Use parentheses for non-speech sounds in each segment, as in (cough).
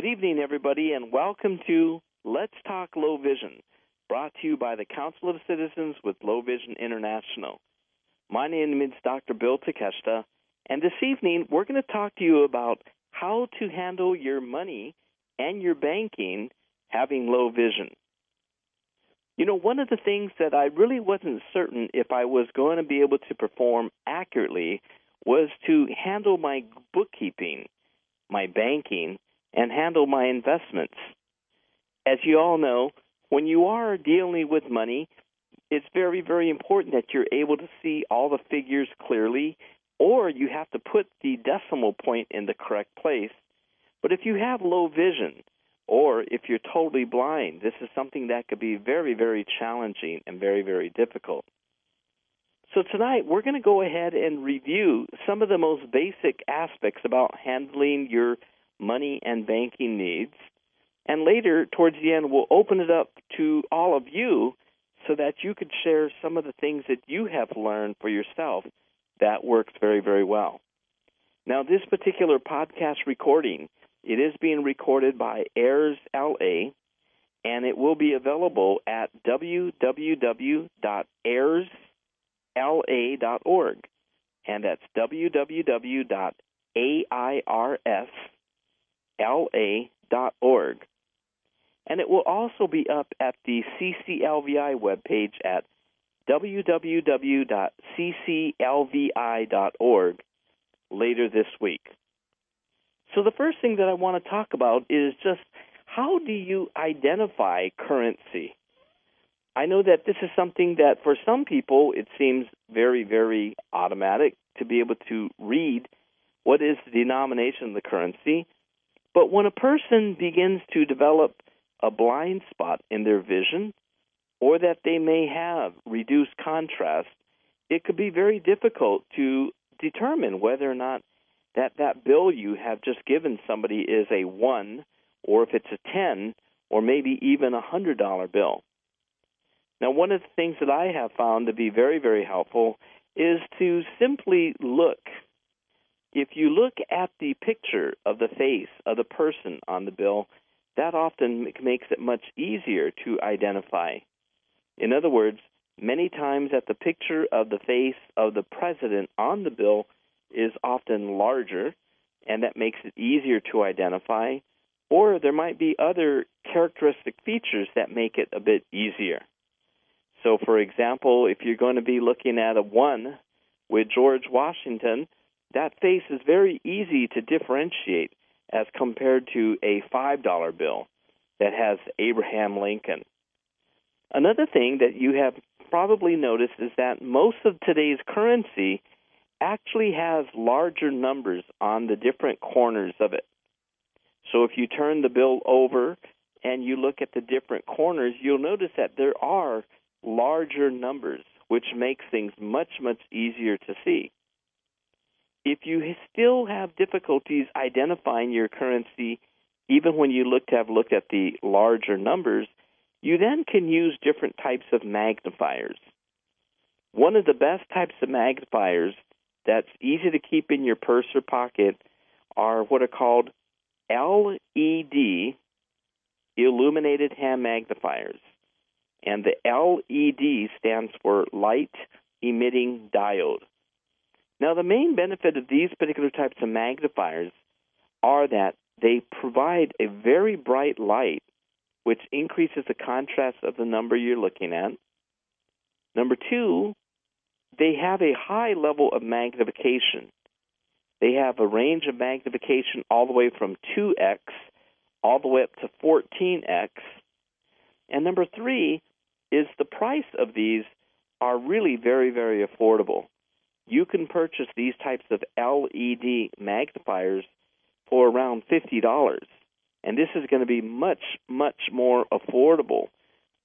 Good evening, everybody, and welcome to Let's Talk Low Vision, brought to you by the Council of Citizens with Low Vision International. My name is Dr. Bill Takeshita, and this evening we're going to talk to you about how to handle your money and your banking having low vision. You know, one of the things that I really wasn't certain if I was going to be able to perform accurately was to handle my bookkeeping, my banking, and handle my investments. As you all know, when you are dealing with money, it's very, very important that you're able to see all the figures clearly, or you have to put the decimal point in the correct place. But if you have low vision, or if you're totally blind, this is something that could be very, very challenging and very, very difficult. So tonight we're going to go ahead and review some of the most basic aspects about handling your money and banking needs. And later, towards the end, we'll open it up to all of you so that you could share some of the things that you have learned for yourself that works very, very well. Now, this particular podcast recording, it is being recorded by Airs LA, and it will be available at www.airsla.org, and that's www.airs la.org. And it will also be up at the CCLVI webpage at www.cclvi.org later this week. So, the first thing that I want to talk about is just how do you identify currency? I know that this is something that for some people it seems very, very automatic to be able to read what is the denomination of the currency. But when a person begins to develop a blind spot in their vision, or that they may have reduced contrast, it could be very difficult to determine whether or not that that bill you have just given somebody is a 1 or if it's a 10 or maybe even a $100 bill. Now, one of the things that I have found to be very, very helpful is to simply look if you look at the picture of the face of the person on the bill, that often makes it much easier to identify. In other words, many times that the picture of the face of the president on the bill is often larger, and that makes it easier to identify, or there might be other characteristic features that make it a bit easier. So, for example, if you're going to be looking at a 1 with George Washington, that face is very easy to differentiate as compared to a $5 bill that has Abraham Lincoln. Another thing that you have probably noticed is that most of today's currency actually has larger numbers on the different corners of it. So if you turn the bill over and you look at the different corners, you'll notice that there are larger numbers, which makes things much, much easier to see. If you still have difficulties identifying your currency, even when you look to have looked at the larger numbers, you then can use different types of magnifiers. One of the best types of magnifiers that's easy to keep in your purse or pocket are what are called LED illuminated hand magnifiers. And the LED stands for light emitting diode. Now, the main benefit of these particular types of magnifiers are that they provide a very bright light, which increases the contrast of the number you're looking at. Number two, they have a high level of magnification. They have a range of magnification all the way from 2x all the way up to 14x. And number three is the price of these are really very, very affordable you can purchase these types of LED magnifiers for around $50. And this is going to be much, much more affordable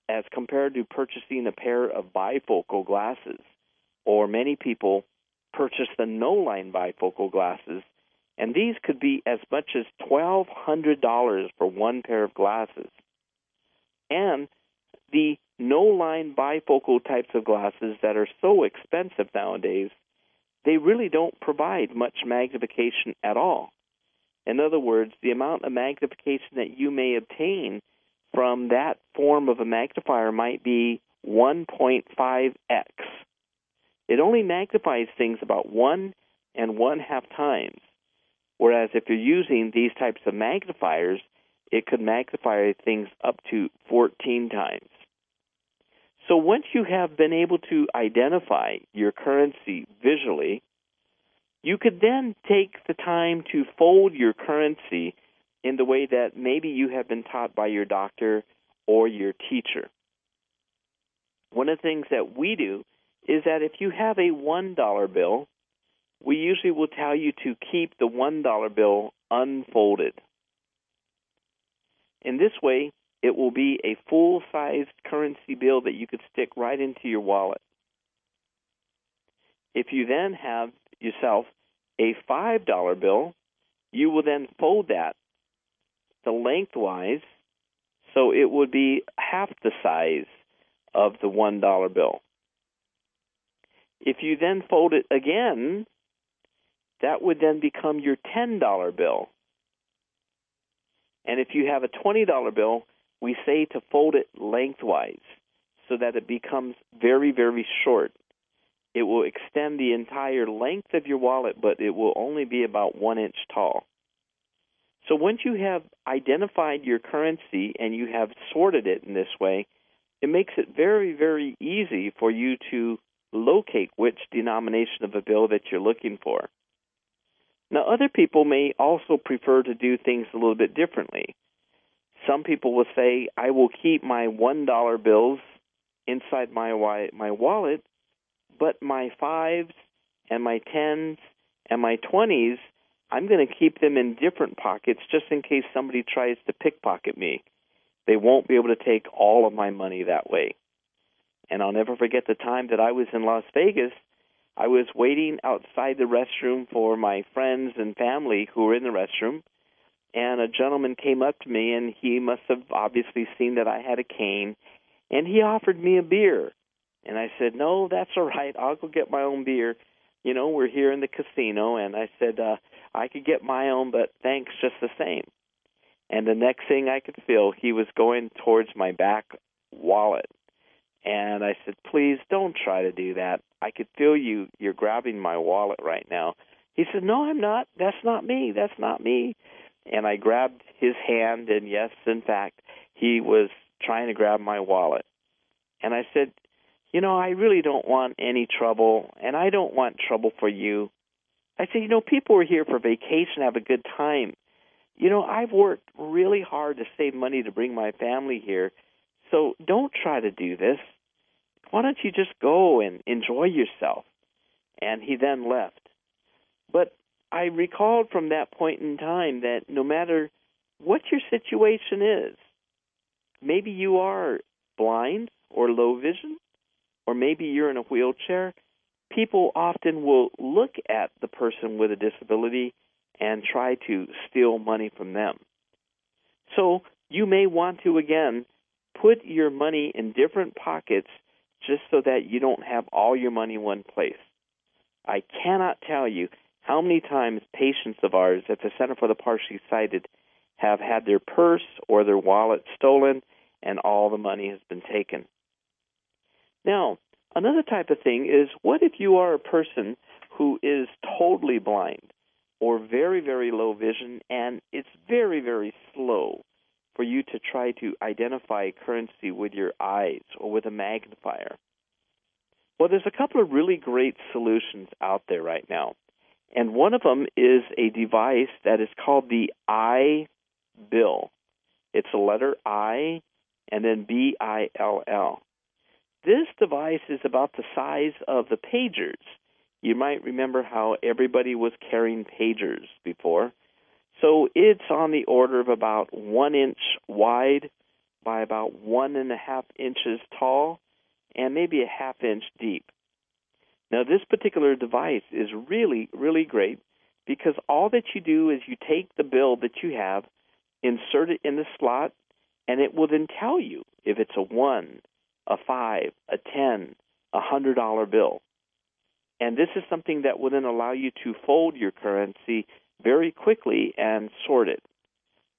as compared to purchasing a pair of bifocal glasses. Or many people purchase the no line bifocal glasses, and these could be as much as $1,200 for one pair of glasses. And the no line bifocal types of glasses that are so expensive nowadays they really don't provide much magnification at all. In other words, the amount of magnification that you may obtain from that form of a magnifier might be 1.5x. It only magnifies things about one and one half times. Whereas if you're using these types of magnifiers, it could magnify things up to 14 times. So once you have been able to identify your currency visually, you could then take the time to fold your currency in the way that maybe you have been taught by your doctor or your teacher. One of the things that we do is that if you have a $1 bill, we usually will tell you to keep the $1 bill unfolded. In this way, it will be a full sized currency bill that you could stick right into your wallet. If you then have yourself a $5 bill, you will then fold that the lengthwise so it would be half the size of the $1 bill. If you then fold it again, that would then become your $10 bill. And if you have a $20 bill, we say to fold it lengthwise so that it becomes very, very short. It will extend the entire length of your wallet, but it will only be about one inch tall. So once you have identified your currency and you have sorted it in this way, it makes it very, very easy for you to locate which denomination of a bill that you're looking for. Now, other people may also prefer to do things a little bit differently. Some people will say, I will keep my $1 bills inside my, my wallet, but my fives and my tens and my 20s, I'm going to keep them in different pockets just in case somebody tries to pickpocket me. They won't be able to take all of my money that way. And I'll never forget the time that I was in Las Vegas. I was waiting outside the restroom for my friends and family who were in the restroom, and a gentleman came up to me, and he must have obviously seen that I had a cane, and he offered me a beer. And I said, "No, that's all right. I'll go get my own beer." You know, we're here in the casino, and I said, uh, "I could get my own, but thanks just the same." And the next thing I could feel, he was going towards my back wallet. And I said, "Please don't try to do that. I could feel you. You're grabbing my wallet right now." He said, "No, I'm not. That's not me. That's not me." And I grabbed his hand, and yes, in fact, he was trying to grab my wallet. And I said, "You know, I really don't want any trouble, and I don't want trouble for you." I said, "You know, people are here for vacation, have a good time. You know, I've worked really hard to save money to bring my family here, so don't try to do this why don't you just go and enjoy yourself? And he then left. I recalled from that point in time that no matter what your situation is, maybe you are blind or low vision, or maybe you're in a wheelchair, people often will look at the person with a disability and try to steal money from them. So you may want to, again, put your money in different pockets just so that you don't have all your money in one place. I cannot tell you how many times patients of ours at the Center for the Partially Sighted have had their purse or their wallet stolen and all the money has been taken. Now, another type of thing is what if you are a person who is totally blind or very, very low vision and it's very, very slow? for you to try to identify currency with your eyes or with a magnifier? Well, there's a couple of really great solutions out there right now. And one of them is a device that is called the I Bill. It's a letter I and then B I L L. This device is about the size of the pagers. You might remember how everybody was carrying pagers before. So it's on the order of about one inch wide by about one and a half inches tall and maybe a half inch deep. Now, this particular device is really, really great because all that you do is you take the bill that you have, insert it in the slot, and it will then tell you if it's a one, a five, a ten, a hundred dollar bill. And this is something that will then allow you to fold your currency very quickly and sort it.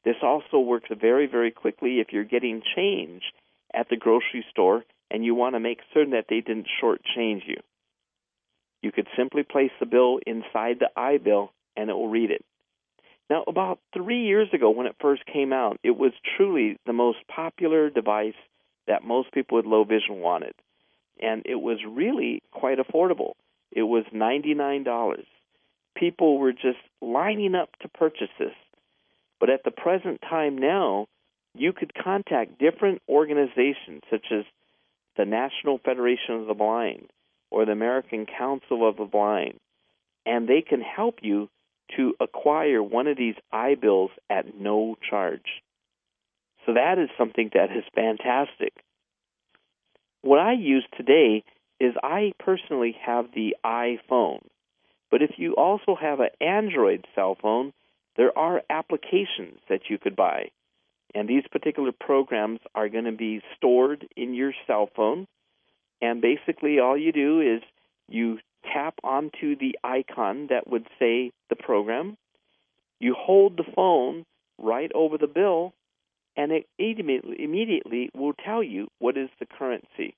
This also works very, very quickly if you're getting change at the grocery store and you want to make certain that they didn't shortchange you. You could simply place the bill inside the iBill and it will read it. Now, about three years ago when it first came out, it was truly the most popular device that most people with low vision wanted. And it was really quite affordable. It was $99. People were just lining up to purchase this. But at the present time now, you could contact different organizations such as the National Federation of the Blind or the American Council of the Blind, and they can help you to acquire one of these iBills at no charge. So that is something that is fantastic. What I use today is I personally have the iPhone. But if you also have an Android cell phone, there are applications that you could buy. And these particular programs are going to be stored in your cell phone. And basically, all you do is you tap onto the icon that would say the program. You hold the phone right over the bill, and it immediately, immediately will tell you what is the currency.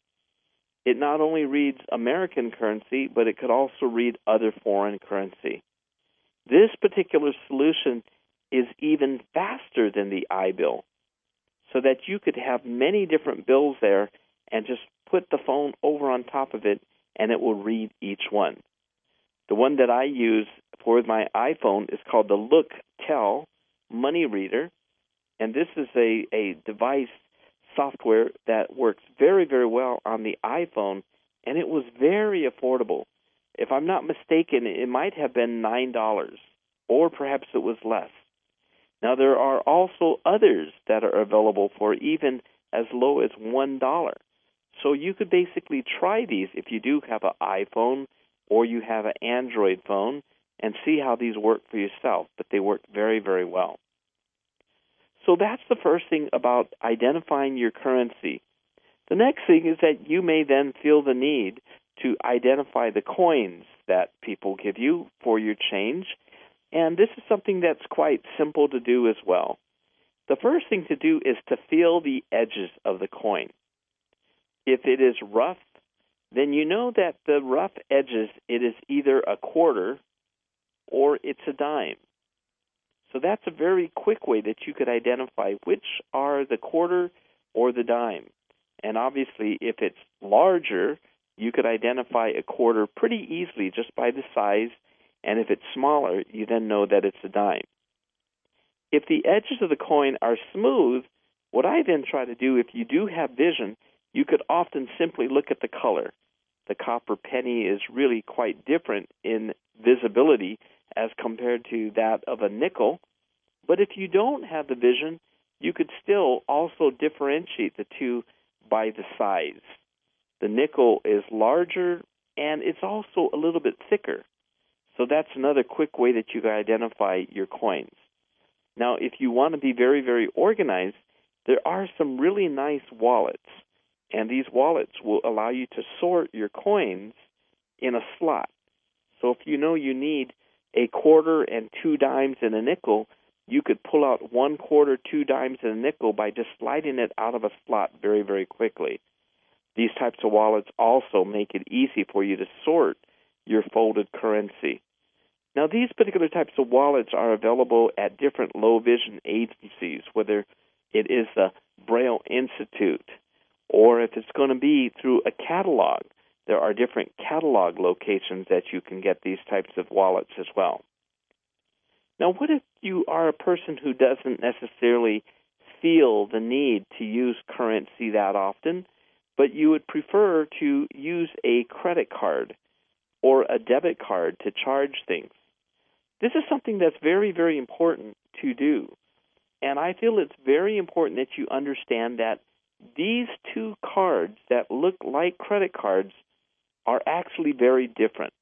It not only reads American currency, but it could also read other foreign currency. This particular solution is even faster than the iBill, so that you could have many different bills there and just put the phone over on top of it and it will read each one. The one that I use for my iPhone is called the Look Tell Money Reader, and this is a, a device software that works very, very well on the iPhone, and it was very affordable. If I'm not mistaken, it might have been $9, or perhaps it was less. Now, there are also others that are available for even as low as $1. So you could basically try these if you do have an iPhone or you have an Android phone and see how these work for yourself, but they work very, very well. So that's the first thing about identifying your currency. The next thing is that you may then feel the need to identify the coins that people give you for your change. And this is something that's quite simple to do as well. The first thing to do is to feel the edges of the coin. If it is rough, then you know that the rough edges, it is either a quarter or it's a dime. So that's a very quick way that you could identify which are the quarter or the dime. And obviously, if it's larger, you could identify a quarter pretty easily just by the size. And if it's smaller, you then know that it's a dime. If the edges of the coin are smooth, what I then try to do, if you do have vision, you could often simply look at the color. The copper penny is really quite different in visibility as compared to that of a nickel. But if you don't have the vision, you could still also differentiate the two by the size. The nickel is larger and it's also a little bit thicker. So that's another quick way that you can identify your coins. Now, if you want to be very, very organized, there are some really nice wallets and these wallets will allow you to sort your coins in a slot. So if you know you need a quarter and two dimes and a nickel, you could pull out one quarter, two dimes, and a nickel by just sliding it out of a slot very, very quickly. These types of wallets also make it easy for you to sort your folded currency. Now, these particular types of wallets are available at different low vision agencies, whether it is the Braille Institute, or if it's going to be through a catalog, there are different catalog locations that you can get these types of wallets as well. Now, what if you are a person who doesn't necessarily feel the need to use currency that often, but you would prefer to use a credit card or a debit card to charge things? This is something that's very, very important to do. And I feel it's very important that you understand that these two cards that look like credit cards are actually very different.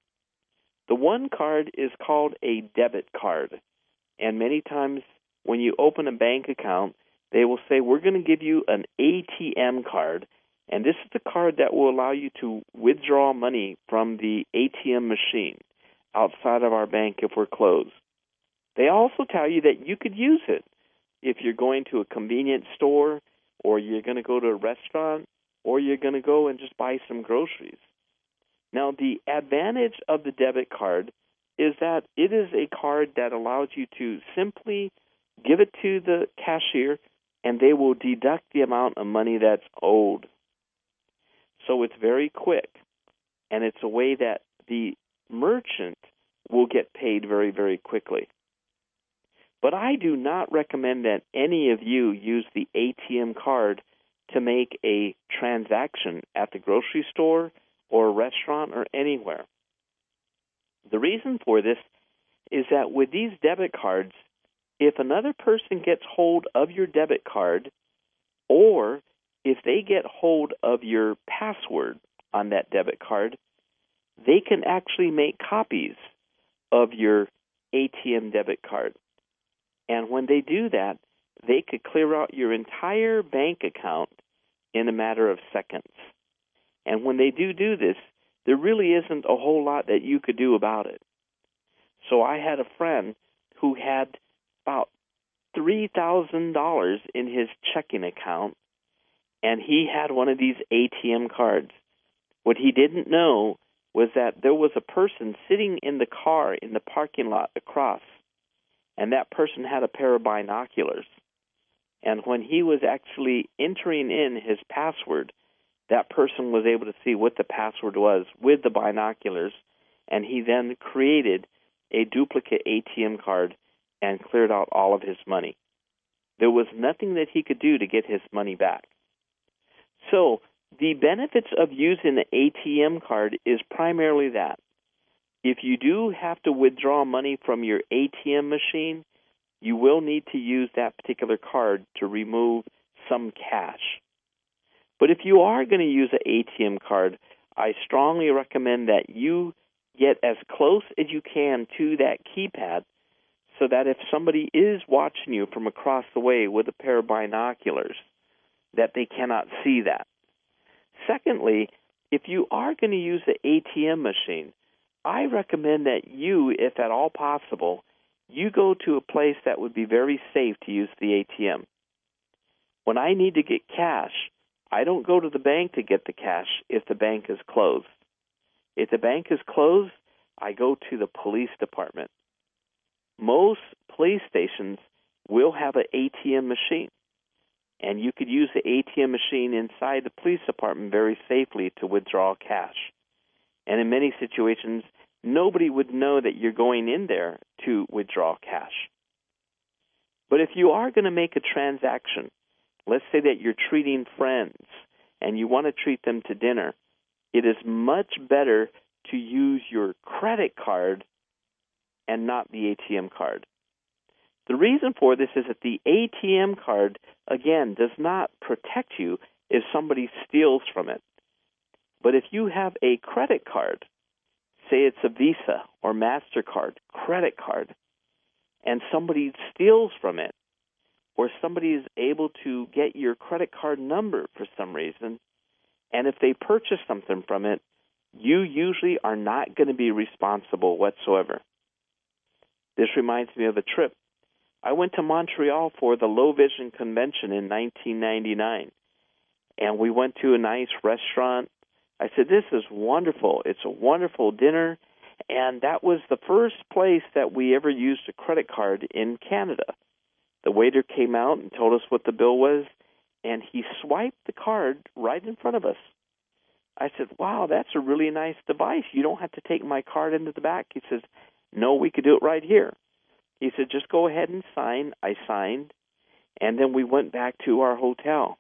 The one card is called a debit card, and many times when you open a bank account, they will say, We're going to give you an ATM card, and this is the card that will allow you to withdraw money from the ATM machine outside of our bank if we're closed. They also tell you that you could use it if you're going to a convenience store or you're going to go to a restaurant or you're going to go and just buy some groceries. Now, the advantage of the debit card is that it is a card that allows you to simply give it to the cashier and they will deduct the amount of money that's owed. So it's very quick and it's a way that the merchant will get paid very, very quickly. But I do not recommend that any of you use the ATM card to make a transaction at the grocery store or restaurant or anywhere. The reason for this is that with these debit cards, if another person gets hold of your debit card or if they get hold of your password on that debit card, they can actually make copies of your ATM debit card. And when they do that, they could clear out your entire bank account in a matter of seconds. And when they do do this, there really isn't a whole lot that you could do about it. So I had a friend who had about $3,000 in his checking account, and he had one of these ATM cards. What he didn't know was that there was a person sitting in the car in the parking lot across, and that person had a pair of binoculars. And when he was actually entering in his password, that person was able to see what the password was with the binoculars, and he then created a duplicate ATM card and cleared out all of his money. There was nothing that he could do to get his money back. So, the benefits of using the ATM card is primarily that. If you do have to withdraw money from your ATM machine, you will need to use that particular card to remove some cash. But if you are going to use an ATM card, I strongly recommend that you get as close as you can to that keypad so that if somebody is watching you from across the way with a pair of binoculars, that they cannot see that. Secondly, if you are going to use the ATM machine, I recommend that you, if at all possible, you go to a place that would be very safe to use the ATM. When I need to get cash, I don't go to the bank to get the cash if the bank is closed. If the bank is closed, I go to the police department. Most police stations will have an ATM machine, and you could use the ATM machine inside the police department very safely to withdraw cash. And in many situations, nobody would know that you're going in there to withdraw cash. But if you are going to make a transaction, let's say that you're treating friends and you want to treat them to dinner, it is much better to use your credit card and not the ATM card. The reason for this is that the ATM card, again, does not protect you if somebody steals from it. But if you have a credit card, say it's a Visa or MasterCard credit card, and somebody steals from it, or somebody is able to get your credit card number for some reason, and if they purchase something from it, you usually are not going to be responsible whatsoever. This reminds me of a trip. I went to Montreal for the Low Vision Convention in 1999, and we went to a nice restaurant. I said, This is wonderful. It's a wonderful dinner. And that was the first place that we ever used a credit card in Canada. The waiter came out and told us what the bill was, and he swiped the card right in front of us. I said, Wow, that's a really nice device. You don't have to take my card into the back. He says, No, we could do it right here. He said, Just go ahead and sign. I signed, and then we went back to our hotel.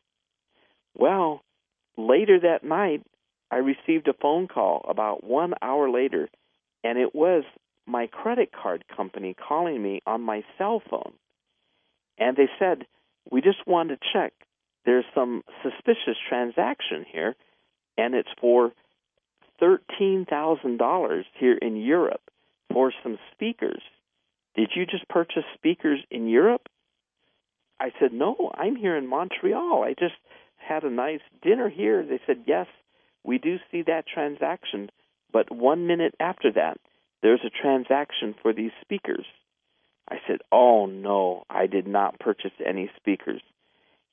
Well, later that night, I received a phone call about one hour later, and it was my credit card company calling me on my cell phone. And they said, We just wanted to check. There's some suspicious transaction here and it's for $13,000 here in Europe for some speakers. Did you just purchase speakers in Europe? I said, No, I'm here in Montreal. I just had a nice dinner here. They said, Yes, we do see that transaction. But one minute after that, there's a transaction for these speakers. I said, Oh no, I did not purchase any speakers.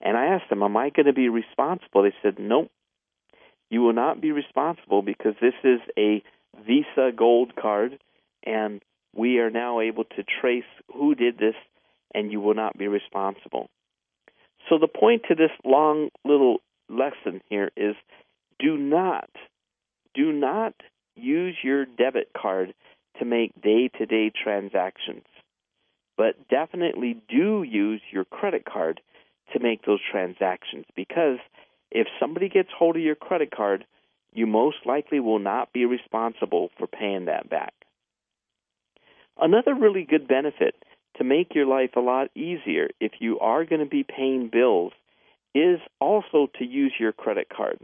And I asked them, Am I going to be responsible? They said, Nope. You will not be responsible because this is a Visa Gold card, and we are now able to trace who did this, and you will not be responsible. So, the point to this long little lesson here is do not, do not use your debit card to make day to day transactions, but definitely do use your credit card to make those transactions because if somebody gets hold of your credit card, you most likely will not be responsible for paying that back. Another really good benefit to make your life a lot easier if you are going to be paying bills is also to use your credit card.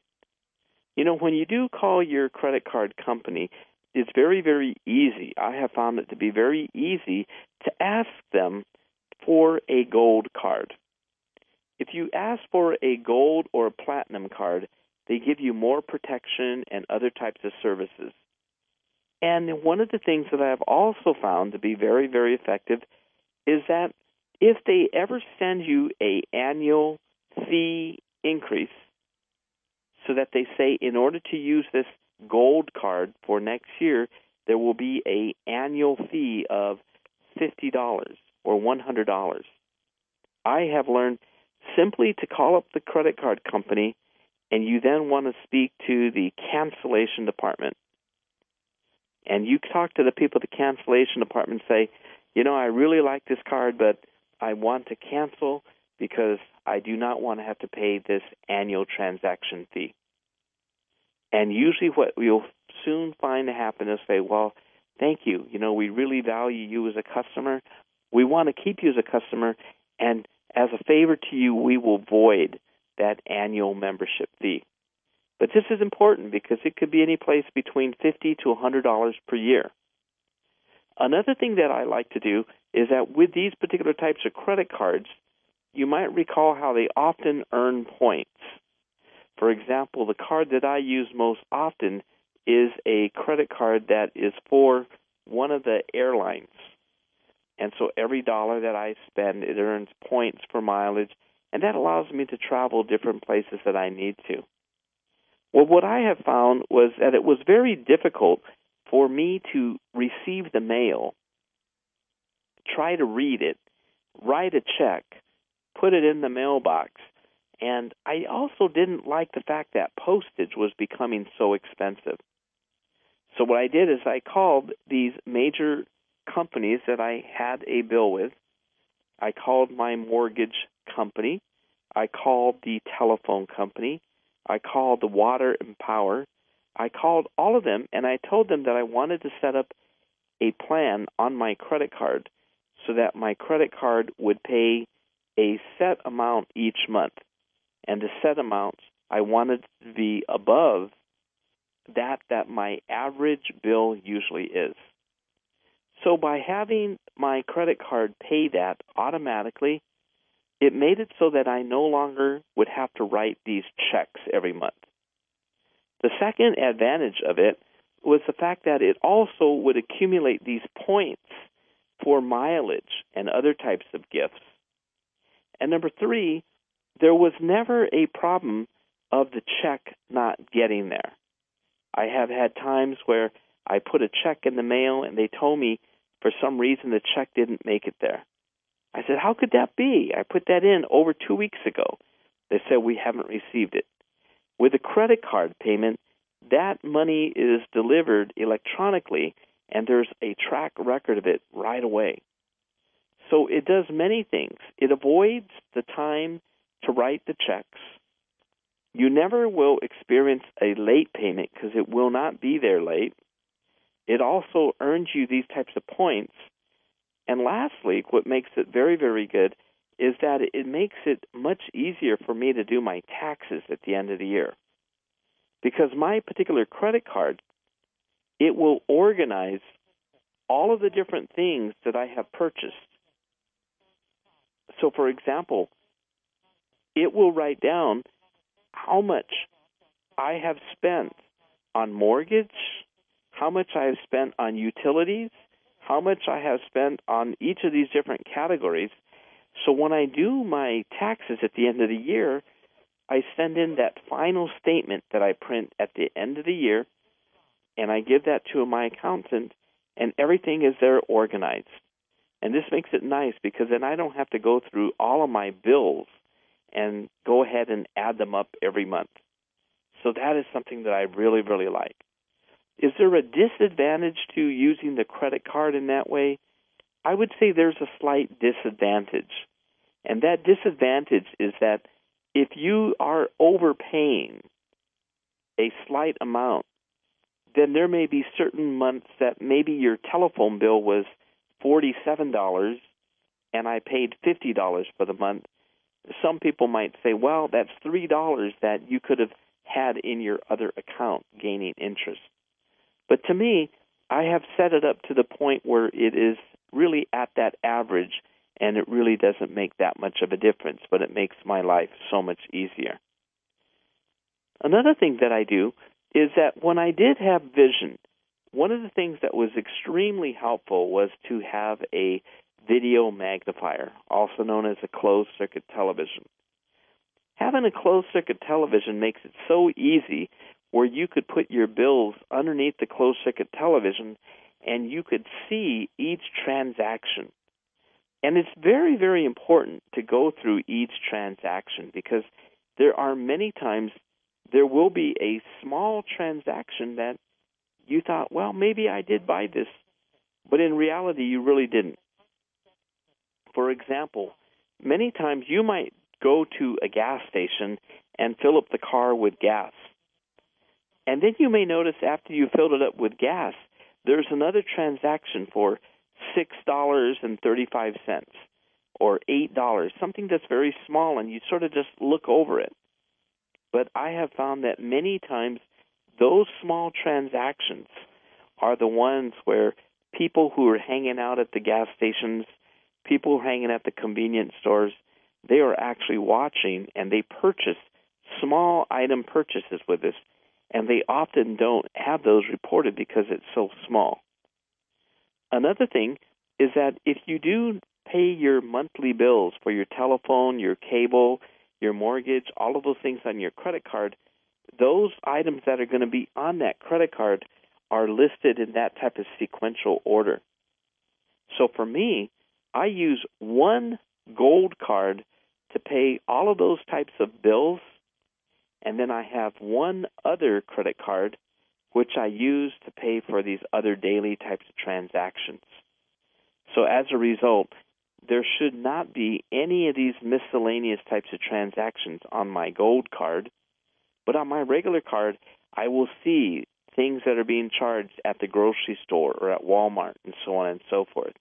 You know, when you do call your credit card company, it's very, very easy. I have found it to be very easy to ask them for a gold card. If you ask for a gold or a platinum card, they give you more protection and other types of services. And one of the things that I have also found to be very, very effective is that if they ever send you a annual fee increase, so that they say in order to use this gold card for next year, there will be a annual fee of fifty dollars or one hundred dollars. I have learned simply to call up the credit card company and you then want to speak to the cancellation department. And you talk to the people at the cancellation department and say, you know, I really like this card, but I want to cancel because I do not want to have to pay this annual transaction fee. And usually, what you'll soon find to happen is say, well, thank you. You know, we really value you as a customer. We want to keep you as a customer, and as a favor to you, we will void that annual membership fee. But this is important because it could be any place between fifty to hundred dollars per year. Another thing that I like to do is that with these particular types of credit cards, you might recall how they often earn points. For example, the card that I use most often is a credit card that is for one of the airlines. And so every dollar that I spend, it earns points for mileage, and that allows me to travel different places that I need to. Well, what I have found was that it was very difficult for me to receive the mail, try to read it, write a check, put it in the mailbox, and I also didn't like the fact that postage was becoming so expensive. So what I did is I called these major companies that I had a bill with. I called my mortgage company. I called the telephone company. I called the water and power. I called all of them and I told them that I wanted to set up a plan on my credit card so that my credit card would pay a set amount each month and the set amounts I wanted to be above that that my average bill usually is. So by having my credit card pay that automatically, it made it so that I no longer would have to write these checks every month. The second advantage of it was the fact that it also would accumulate these points for mileage and other types of gifts. And number three, there was never a problem of the check not getting there. I have had times where I put a check in the mail and they told me for some reason the check didn't make it there. I said, How could that be? I put that in over two weeks ago. They said, We haven't received it. With a credit card payment, that money is delivered electronically and there's a track record of it right away. So it does many things. It avoids the time to write the checks. You never will experience a late payment because it will not be there late. It also earns you these types of points. And lastly, what makes it very, very good is that it makes it much easier for me to do my taxes at the end of the year. Because my particular credit card, it will organize all of the different things that I have purchased. So, for example, it will write down how much I have spent on mortgage, how much I have spent on utilities, how much I have spent on each of these different categories. So when I do my taxes at the end of the year, I send in that final statement that I print at the end of the year, and I give that to my accountant, and everything is there organized. And this makes it nice because then I don't have to go through all of my bills and go ahead and add them up every month. So that is something that I really, really like. Is there a disadvantage to using the credit card in that way? I would say there's a slight disadvantage. And that disadvantage is that if you are overpaying a slight amount, then there may be certain months that maybe your telephone bill was $47 and I paid $50 for the month. Some people might say, well, that's $3 that you could have had in your other account gaining interest. But to me, I have set it up to the point where it is really at that average and it really doesn't make that much of a difference, but it makes my life so much easier. Another thing that I do is that when I did have vision, one of the things that was extremely helpful was to have a video magnifier, also known as a closed circuit television. Having a closed circuit television makes it so easy where you could put your bills underneath the closed circuit television and you could see each transaction. And it's very, very important to go through each transaction because there are many times there will be a small transaction that you thought, well, maybe I did buy this, but in reality, you really didn't. For example, many times you might go to a gas station and fill up the car with gas. And then you may notice after you filled it up with gas, there's another transaction for $6.35 or $8, something that's very small, and you sort of just look over it. But I have found that many times those small transactions are the ones where people who are hanging out at the gas stations, people who are hanging at the convenience stores, they are actually watching and they purchase small item purchases with us and they often don't have those reported because it's so small. Another thing is that if you do pay your monthly bills for your telephone, your cable, your mortgage, all of those things on your credit card, those items that are going to be on that credit card are listed in that type of sequential order. So for me, I use one gold card to pay all of those types of bills and then I have one other credit card which I use to pay for these other daily types of transactions. So as a result, there should not be any of these miscellaneous types of transactions on my gold card, but on my regular card, I will see things that are being charged at the grocery store or at Walmart and so on and so forth.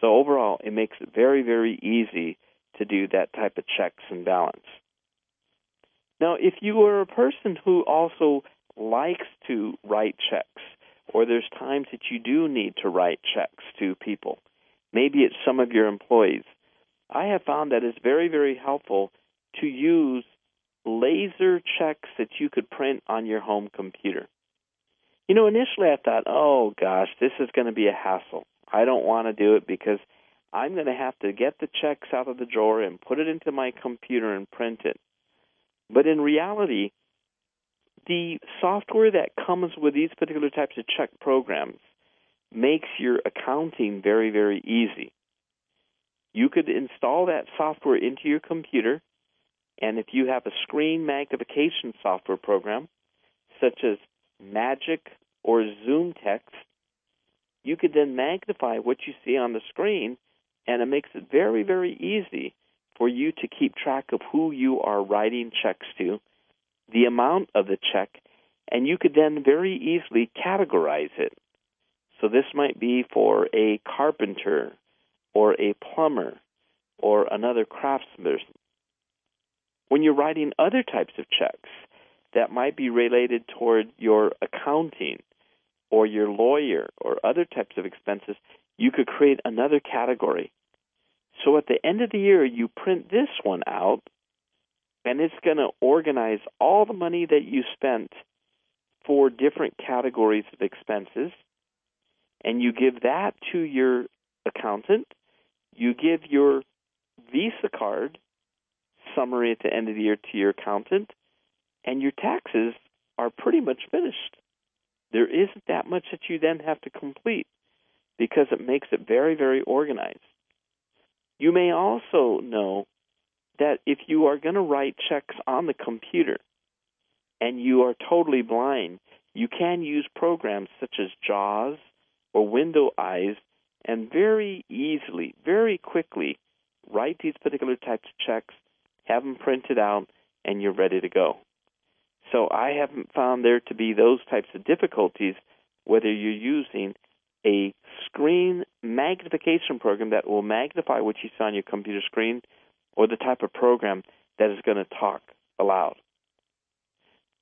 So overall, it makes it very, very easy to do that type of checks and balance. Now, if you are a person who also likes to write checks, or there's times that you do need to write checks to people, maybe it's some of your employees, I have found that it's very, very helpful to use laser checks that you could print on your home computer. You know, initially I thought, oh gosh, this is going to be a hassle. I don't want to do it because I'm going to have to get the checks out of the drawer and put it into my computer and print it. But in reality, the software that comes with these particular types of check programs makes your accounting very, very easy. You could install that software into your computer, and if you have a screen magnification software program, such as Magic or ZoomText, you could then magnify what you see on the screen, and it makes it very, very easy for you to keep track of who you are writing checks to, the amount of the check, and you could then very easily categorize it. So this might be for a carpenter or a plumber or another craftsman. When you're writing other types of checks that might be related toward your accounting or your lawyer or other types of expenses, you could create another category so at the end of the year, you print this one out, and it's going to organize all the money that you spent for different categories of expenses. and you give that to your accountant. You give your Visa card summary at the end of the year to your accountant, and your taxes are pretty much finished. There isn't that much that you then have to complete because it makes it very, very organized. You may also know that if you are going to write checks on the computer and you are totally blind, you can use programs such as JAWS or Window Eyes and very easily, very quickly write these particular types of checks, have them printed out, and you're ready to go. So I haven't found there to be those types of difficulties whether you're using a screen magnification program that will magnify what you see on your computer screen or the type of program that is going to talk aloud.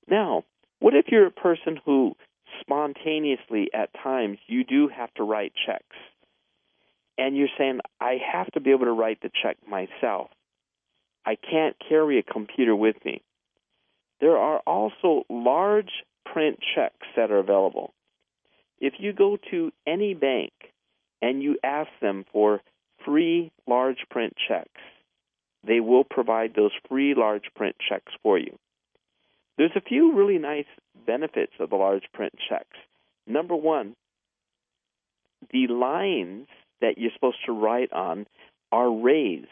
Now, what if you're a person who spontaneously at times you do have to write checks and you're saying, I have to be able to write the check myself. I can't carry a computer with me. There are also large print checks that are available. If you go to any bank and you ask them for free large print checks, they will provide those free large print checks for you. There's a few really nice benefits of the large print checks. Number one, the lines that you're supposed to write on are raised.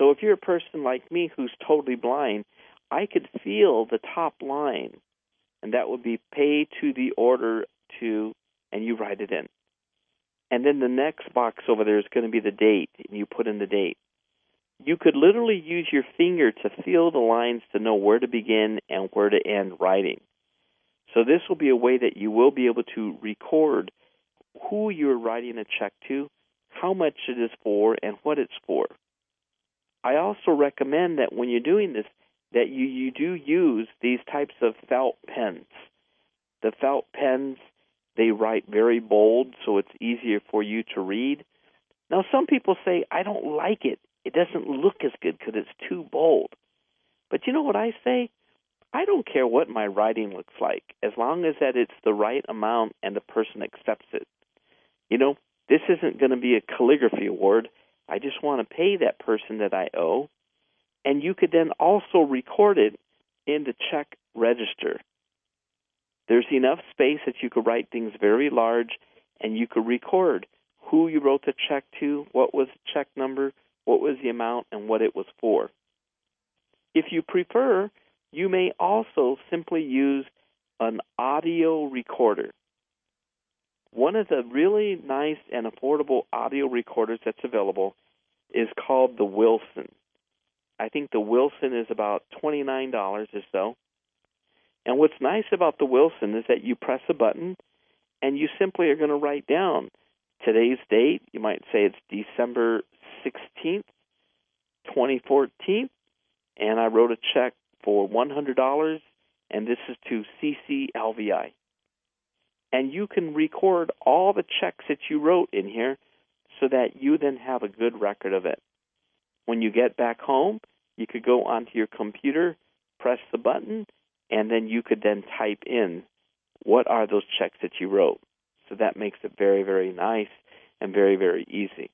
So if you're a person like me who's totally blind, I could feel the top line, and that would be pay to the order to, and you write it in. And then the next box over there is going to be the date, and you put in the date. You could literally use your finger to feel the lines to know where to begin and where to end writing. So this will be a way that you will be able to record who you're writing a check to, how much it is for, and what it's for. I also recommend that when you're doing this, that you, you do use these types of felt pens. The felt pens, they write very bold, so it's easier for you to read. Now, some people say, I don't like it. It doesn't look as good because it's too bold. But you know what I say? I don't care what my writing looks like, as long as that it's the right amount and the person accepts it. You know, this isn't going to be a calligraphy award. I just want to pay that person that I owe, and you could then also record it in the check register. There's enough space that you could write things very large and you could record who you wrote the check to, what was the check number, what was the amount, and what it was for. If you prefer, you may also simply use an audio recorder. One of the really nice and affordable audio recorders that's available is called the Wilson. I think the Wilson is about $29 or so. And what's nice about the Wilson is that you press a button and you simply are going to write down today's date. You might say it's December 16th, 2014, and I wrote a check for $100, and this is to CCLVI. And you can record all the checks that you wrote in here so that you then have a good record of it. When you get back home, you could go onto your computer, press the button, and then you could then type in what are those checks that you wrote. So that makes it very, very nice and very, very easy.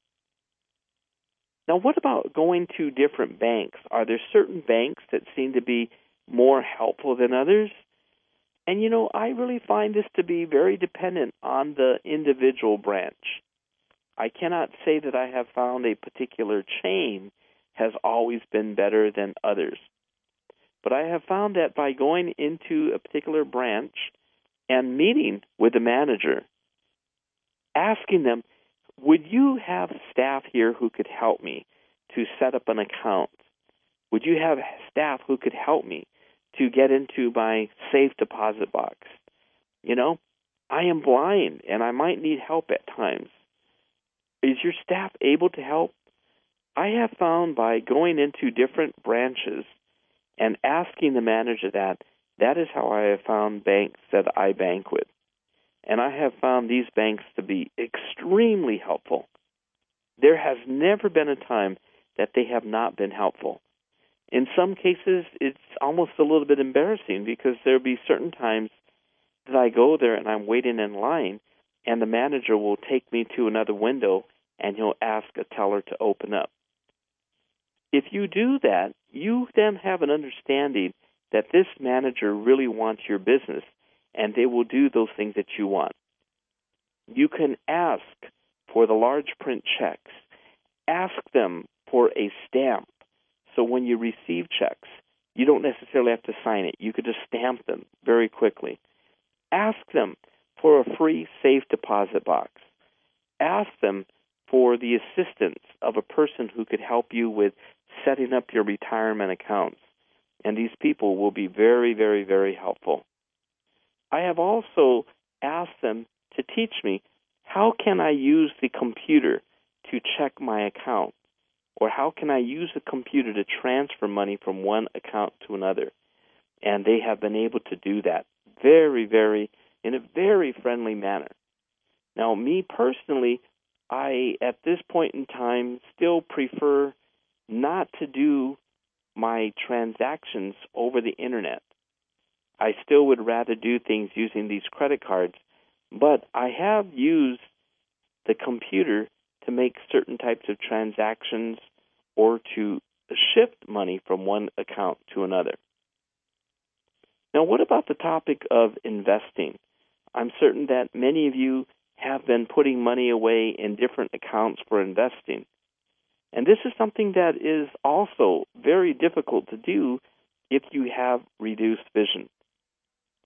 Now, what about going to different banks? Are there certain banks that seem to be more helpful than others? And you know, I really find this to be very dependent on the individual branch. I cannot say that I have found a particular chain has always been better than others. But I have found that by going into a particular branch and meeting with the manager, asking them, would you have staff here who could help me to set up an account? Would you have staff who could help me to get into my safe deposit box? You know, I am blind and I might need help at times. Is your staff able to help? I have found by going into different branches and asking the manager that, that is how I have found banks that I bank with. And I have found these banks to be extremely helpful. There has never been a time that they have not been helpful. In some cases, it's almost a little bit embarrassing because there'll be certain times that I go there and I'm waiting in line, and the manager will take me to another window and he'll ask a teller to open up. If you do that, you then have an understanding that this manager really wants your business and they will do those things that you want. You can ask for the large print checks. Ask them for a stamp. So when you receive checks, you don't necessarily have to sign it. You could just stamp them very quickly. Ask them for a free safe deposit box. Ask them for the assistance of a person who could help you with setting up your retirement accounts. And these people will be very, very, very helpful. I have also asked them to teach me how can I use the computer to check my account or how can I use a computer to transfer money from one account to another? And they have been able to do that very, very, in a very friendly manner. Now, me personally, I, at this point in time, still prefer not to do my transactions over the internet. I still would rather do things using these credit cards, but I have used the computer to make certain types of transactions or to shift money from one account to another. Now, what about the topic of investing? I'm certain that many of you have been putting money away in different accounts for investing. And this is something that is also very difficult to do if you have reduced vision.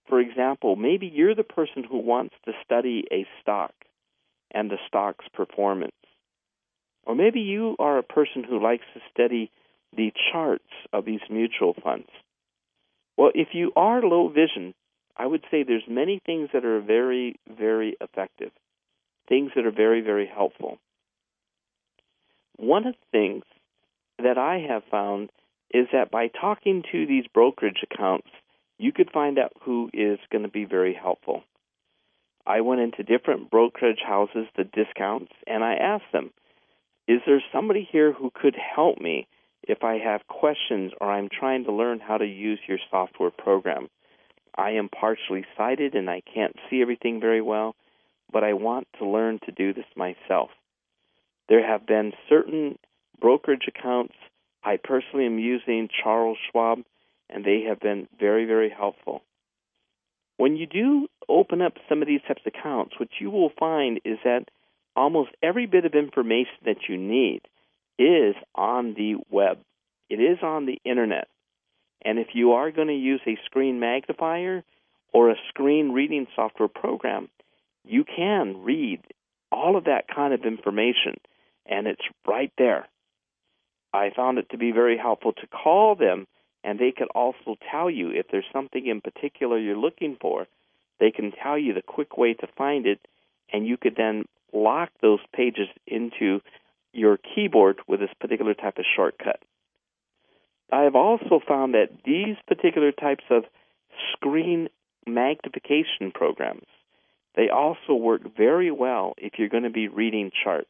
For example, maybe you're the person who wants to study a stock and the stock's performance. Or maybe you are a person who likes to study the charts of these mutual funds. Well, if you are low vision, I would say there's many things that are very, very effective, things that are very, very helpful. One of the things that I have found is that by talking to these brokerage accounts, you could find out who is going to be very helpful. I went into different brokerage houses, the discounts, and I asked them, is there somebody here who could help me if I have questions or I'm trying to learn how to use your software program? I am partially sighted and I can't see everything very well, but I want to learn to do this myself. There have been certain brokerage accounts I personally am using Charles Schwab, and they have been very, very helpful. When you do open up some of these types of accounts, what you will find is that almost every bit of information that you need is on the web. It is on the internet. And if you are going to use a screen magnifier or a screen reading software program, you can read all of that kind of information, and it's right there. I found it to be very helpful to call them, and they could also tell you if there's something in particular you're looking for. They can tell you the quick way to find it, and you could then lock those pages into your keyboard with this particular type of shortcut. I have also found that these particular types of screen magnification programs they also work very well if you're going to be reading charts.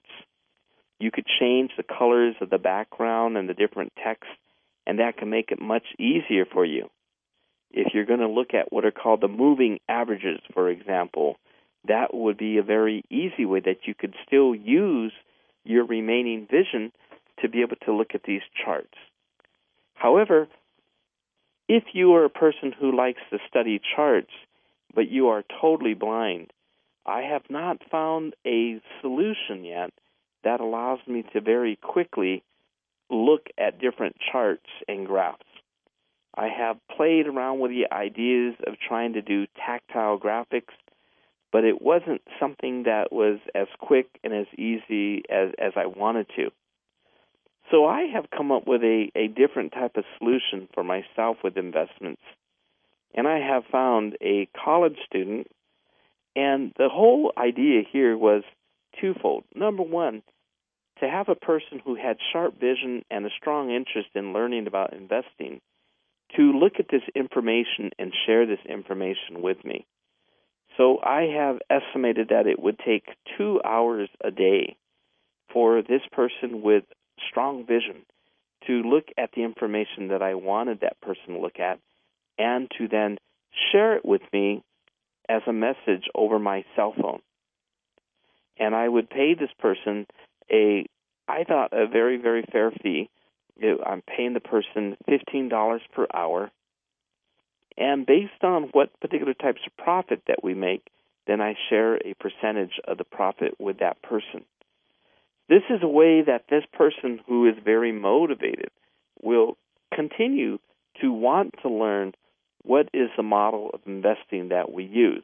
You could change the colors of the background and the different text, and that can make it much easier for you. If you're going to look at what are called the moving averages, for example, that would be a very easy way that you could still use your remaining vision to be able to look at these charts. However, if you are a person who likes to study charts, but you are totally blind, I have not found a solution yet that allows me to very quickly look at different charts and graphs. I have played around with the ideas of trying to do tactile graphics, but it wasn't something that was as quick and as easy as, as I wanted to. So I have come up with a, a different type of solution for myself with investments. And I have found a college student, and the whole idea here was twofold. Number one, to have a person who had sharp vision and a strong interest in learning about investing to look at this information and share this information with me. So I have estimated that it would take two hours a day for this person with strong vision to look at the information that I wanted that person to look at and to then share it with me as a message over my cell phone. and I would pay this person a, I thought a very very fair fee. I'm paying the person fifteen dollars per hour, and based on what particular types of profit that we make, then I share a percentage of the profit with that person. This is a way that this person who is very motivated will continue to want to learn what is the model of investing that we use.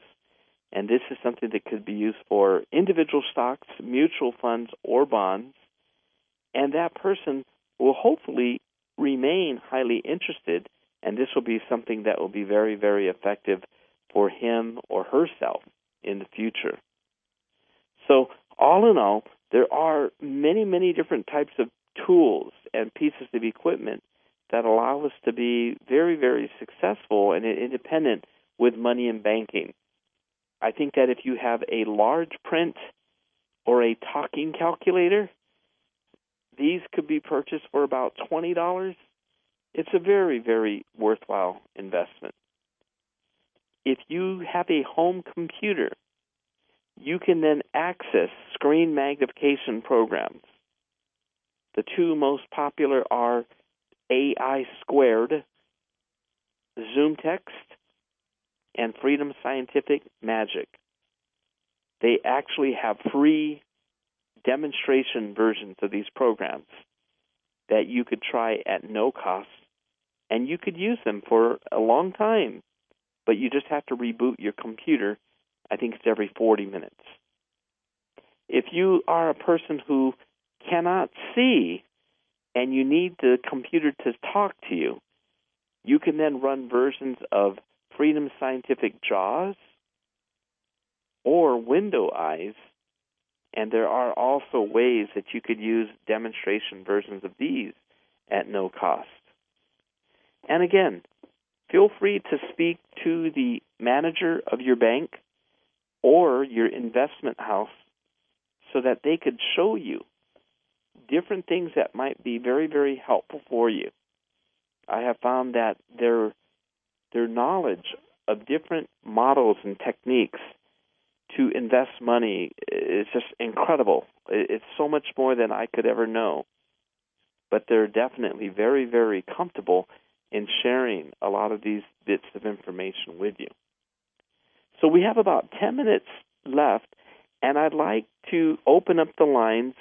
And this is something that could be used for individual stocks, mutual funds, or bonds. And that person will hopefully remain highly interested, and this will be something that will be very, very effective for him or herself in the future. So, all in all, there are many, many different types of tools and pieces of equipment that allow us to be very, very successful and independent with money and banking. I think that if you have a large print or a talking calculator, these could be purchased for about $20. It's a very, very worthwhile investment. If you have a home computer, you can then access screen magnification programs. The two most popular are AI Squared, ZoomText, and Freedom Scientific Magic. They actually have free demonstration versions of these programs that you could try at no cost, and you could use them for a long time, but you just have to reboot your computer. I think it's every 40 minutes. If you are a person who cannot see and you need the computer to talk to you, you can then run versions of Freedom Scientific JAWS or Window Eyes, and there are also ways that you could use demonstration versions of these at no cost. And again, feel free to speak to the manager of your bank or your investment house so that they could show you different things that might be very, very helpful for you. I have found that their their knowledge of different models and techniques to invest money is just incredible. It's so much more than I could ever know. But they're definitely very, very comfortable in sharing a lot of these bits of information with you. So we have about 10 minutes left, and I'd like to open up the lines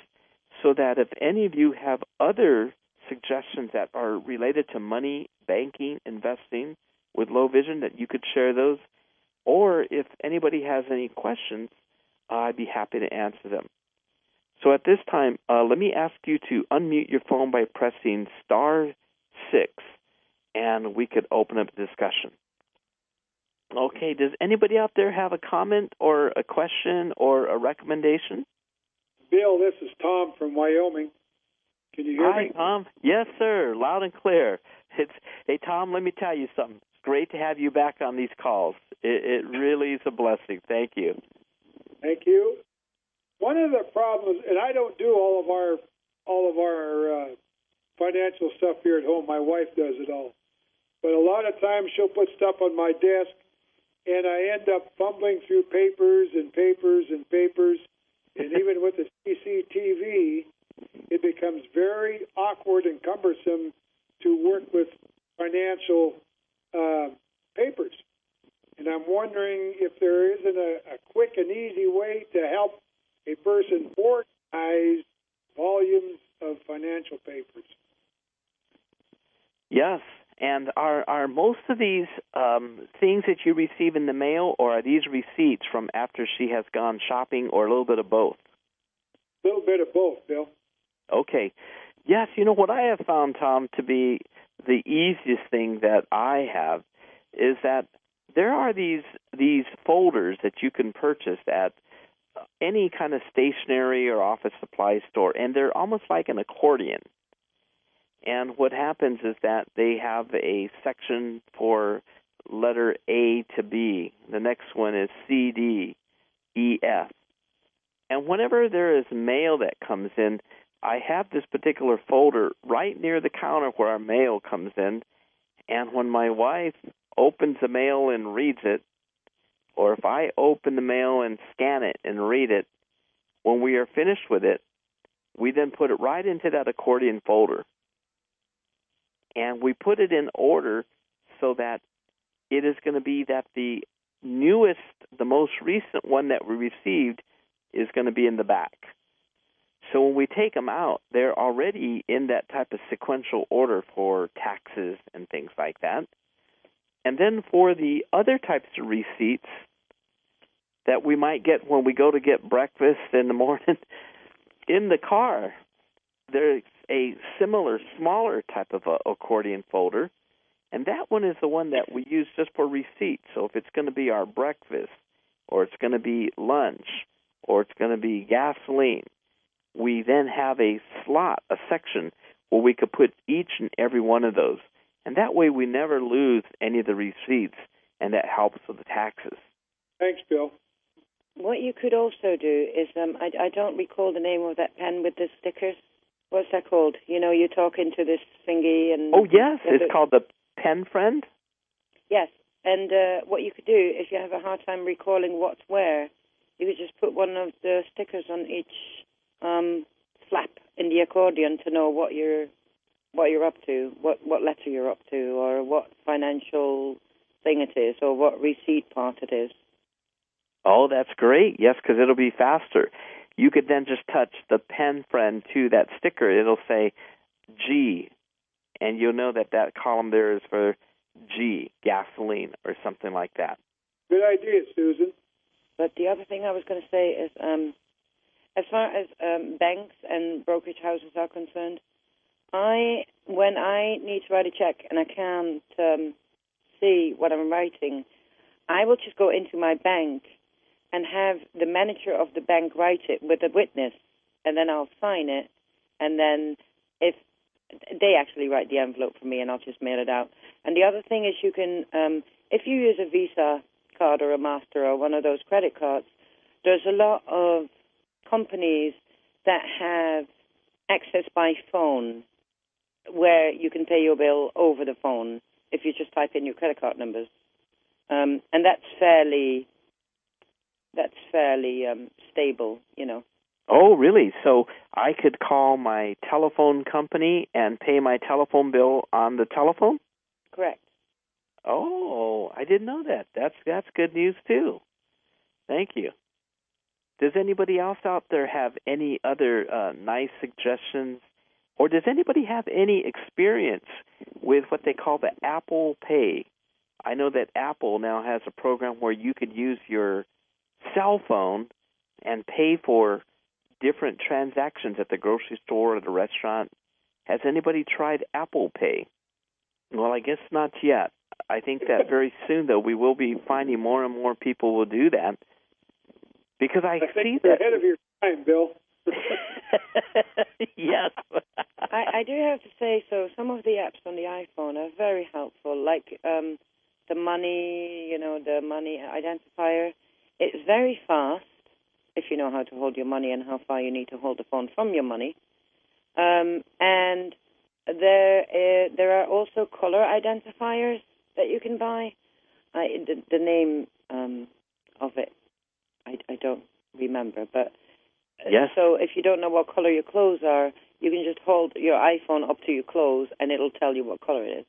so that if any of you have other suggestions that are related to money, banking, investing with low vision, that you could share those. Or if anybody has any questions, I'd be happy to answer them. So at this time, uh, let me ask you to unmute your phone by pressing star six, and we could open up discussion. Okay, does anybody out there have a comment or a question or a recommendation? Bill, this is Tom from Wyoming. Can you hear Hi, me? Hi, Tom. Yes, sir. Loud and clear. (laughs) It's hey, Tom. Let me tell you something. It's great to have you back on these calls. It, it really is a blessing. Thank you. Thank you. One of the problems, and I don't do all of our all of our uh, financial stuff here at home. My wife does it all. But a lot of times she'll put stuff on my desk, and I end up fumbling through papers and papers and papers and (laughs) even with the CCTV, it becomes very awkward and cumbersome to work with financial uh, papers. And I'm wondering if there isn't a, a quick and easy way to help a person organize volumes of financial papers. Yes, and are are most of these um, things that you receive in the mail, or are these receipts from after she has gone shopping, or a little bit of both? A little bit of both, Bill. Okay. Yes, you know what I have found, Tom, to be the easiest thing that I have is that there are these these folders that you can purchase at any kind of stationery or office supply store, and they're almost like an accordion. And what happens is that they have a section for letter A to B. The next one is C, D, E, F. And whenever there is mail that comes in, I have this particular folder right near the counter where our mail comes in. And when my wife opens the mail and reads it, or if I open the mail and scan it and read it, when we are finished with it, we then put it right into that accordion folder. And we put it in order so that it is going to be that the newest, the most recent one that we received is going to be in the back. So when we take them out, they're already in that type of sequential order for taxes and things like that. And then for the other types of receipts that we might get when we go to get breakfast in the (laughs) morning in the car, there's a similar, smaller type of a accordion folder. And that one is the one that we use just for receipts. So if it's going to be our breakfast, or it's going to be lunch, or it's going to be gasoline, we then have a slot, a section where we could put each and every one of those. And that way we never lose any of the receipts, and that helps with the taxes. Thanks, Bill. What you could also do is, um, I, I don't recall the name of that pen with the stickers. What's that called? You know, you're talking to this thingy and. Oh yes, it's called the Pen Friend. Yes, and uh, what you could do if you have a hard time recalling what's where, you could just put one of the stickers on each um, flap in the accordion to know what you're what you're up to, what what letter you're up to, or what financial thing it is, or what receipt part it is. Oh, that's great. Yes, because it'll be faster. You could then just touch the pen friend to that sticker. It'll say G, and you'll know that that column there is for G, gasoline, or something like that. Good idea, Susan. But the other thing I was going to say is, um, as far as um, banks and brokerage houses are concerned, I when I need to write a check and I can't um, see what I'm writing, I will just go into my bank and have the manager of the bank write it with a witness, and then I'll sign it, and then if they actually write the envelope for me, and I'll just mail it out. And the other thing is, you can um, if you use a Visa card or a Master or one of those credit cards, there's a lot of companies that have access by phone where you can pay your bill over the phone if you just type in your credit card numbers. Um, and that's fairly that's fairly um, stable, you know. Oh, really? So I could call my telephone company and pay my telephone bill on the telephone? Correct. Oh, I didn't know that. That's that's good news too. Thank you. Does anybody else out there have any other uh, nice suggestions, or does anybody have any experience with what they call the Apple Pay? I know that Apple now has a program where you could use your cell phone and pay for different transactions at the grocery store or the restaurant. Has anybody tried Apple Pay? Well, I guess not yet. I think that (laughs) very soon, though, we will be finding more and more people will do that because I, I see think that. you're ahead of your time, Bill. (laughs) (laughs) yes. I, I do have to say so. Some of the apps on the iPhone are very helpful, like um, the money, you know, the money identifier. It's very fast if you know how to hold your money and how far you need to hold the phone from your money. Um, and there, uh, there are also color identifiers that you can buy. I, the, the name um, of it, I, I don't remember, but uh, Yes. So if you don't know what color your clothes are, you can just hold your iPhone up to your clothes, and it'll tell you what color it is.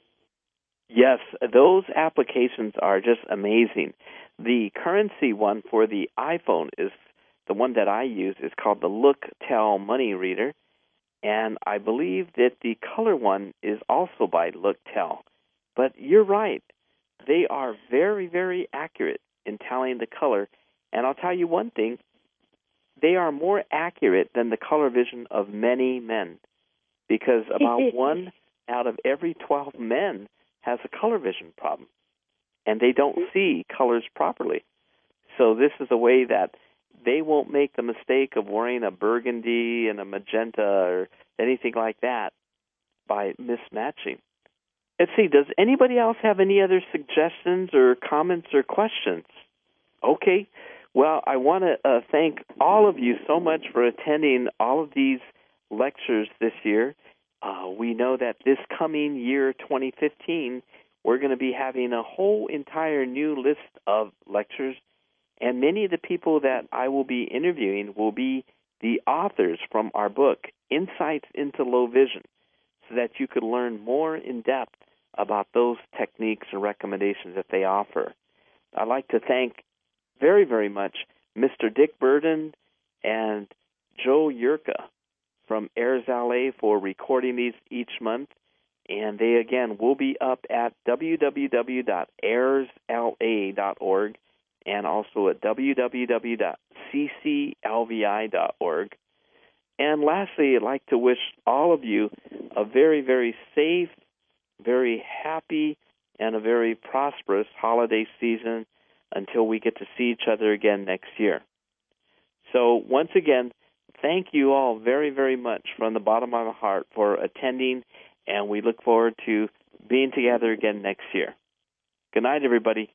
Yes, those applications are just amazing. The currency one for the iPhone is the one that I use is called the Look Tell Money Reader, and I believe that the color one is also by Look Tell. But you're right; they are very, very accurate in telling the color. And I'll tell you one thing: they are more accurate than the color vision of many men, because about (laughs) one out of every twelve men has a color vision problem, and they don't see colors properly. So this is a way that they won't make the mistake of wearing a burgundy and a magenta or anything like that by mismatching. Let's see, does anybody else have any other suggestions or comments or questions? Okay. Well, I want to uh, thank all of you so much for attending all of these lectures this year. Uh, we know that this coming year, 2015, we're going to be having a whole entire new list of lectures, and many of the people that I will be interviewing will be the authors from our book, Insights into Low Vision, so that you could learn more in depth about those techniques and recommendations that they offer. I'd like to thank very, very much Mr. Dick Burden and Joe Yurka from Airs LA for recording these each month. And they again will be up at www.airsla.org and also at www.cclvi.org. And lastly, I'd like to wish all of you a very, very safe, very happy, and a very prosperous holiday season until we get to see each other again next year. So, once again, thank you all very, very much from the bottom of my heart for attending, and we look forward to being together again next year. Good night, everybody.